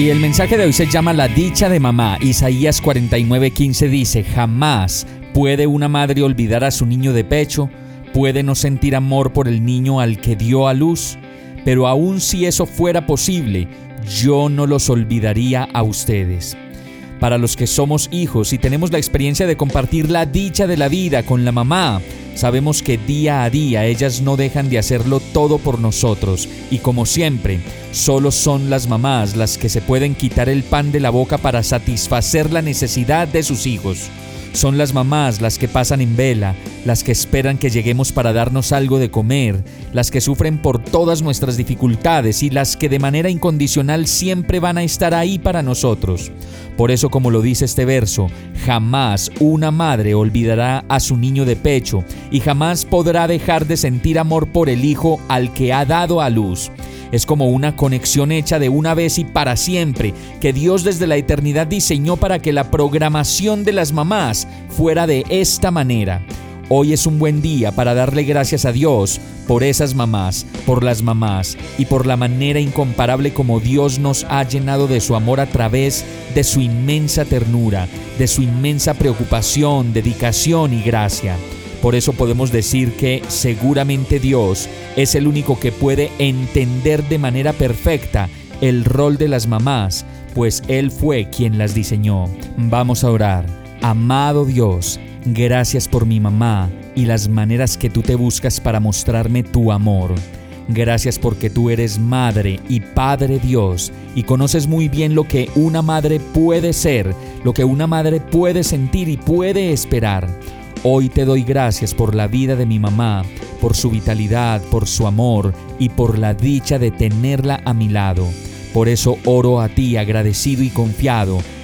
Y el mensaje de hoy se llama La dicha de mamá. Isaías 49:15 dice, jamás puede una madre olvidar a su niño de pecho Puede no sentir amor por el niño al que dio a luz, pero aun si eso fuera posible, yo no los olvidaría a ustedes. Para los que somos hijos y tenemos la experiencia de compartir la dicha de la vida con la mamá, sabemos que día a día ellas no dejan de hacerlo todo por nosotros y como siempre, solo son las mamás las que se pueden quitar el pan de la boca para satisfacer la necesidad de sus hijos. Son las mamás las que pasan en vela, las que esperan que lleguemos para darnos algo de comer, las que sufren por todas nuestras dificultades y las que de manera incondicional siempre van a estar ahí para nosotros. Por eso, como lo dice este verso, jamás una madre olvidará a su niño de pecho y jamás podrá dejar de sentir amor por el hijo al que ha dado a luz. Es como una conexión hecha de una vez y para siempre, que Dios desde la eternidad diseñó para que la programación de las mamás fuera de esta manera. Hoy es un buen día para darle gracias a Dios por esas mamás, por las mamás y por la manera incomparable como Dios nos ha llenado de su amor a través de su inmensa ternura, de su inmensa preocupación, dedicación y gracia. Por eso podemos decir que seguramente Dios es el único que puede entender de manera perfecta el rol de las mamás, pues Él fue quien las diseñó. Vamos a orar. Amado Dios, gracias por mi mamá y las maneras que tú te buscas para mostrarme tu amor. Gracias porque tú eres madre y padre Dios y conoces muy bien lo que una madre puede ser, lo que una madre puede sentir y puede esperar. Hoy te doy gracias por la vida de mi mamá, por su vitalidad, por su amor y por la dicha de tenerla a mi lado. Por eso oro a ti agradecido y confiado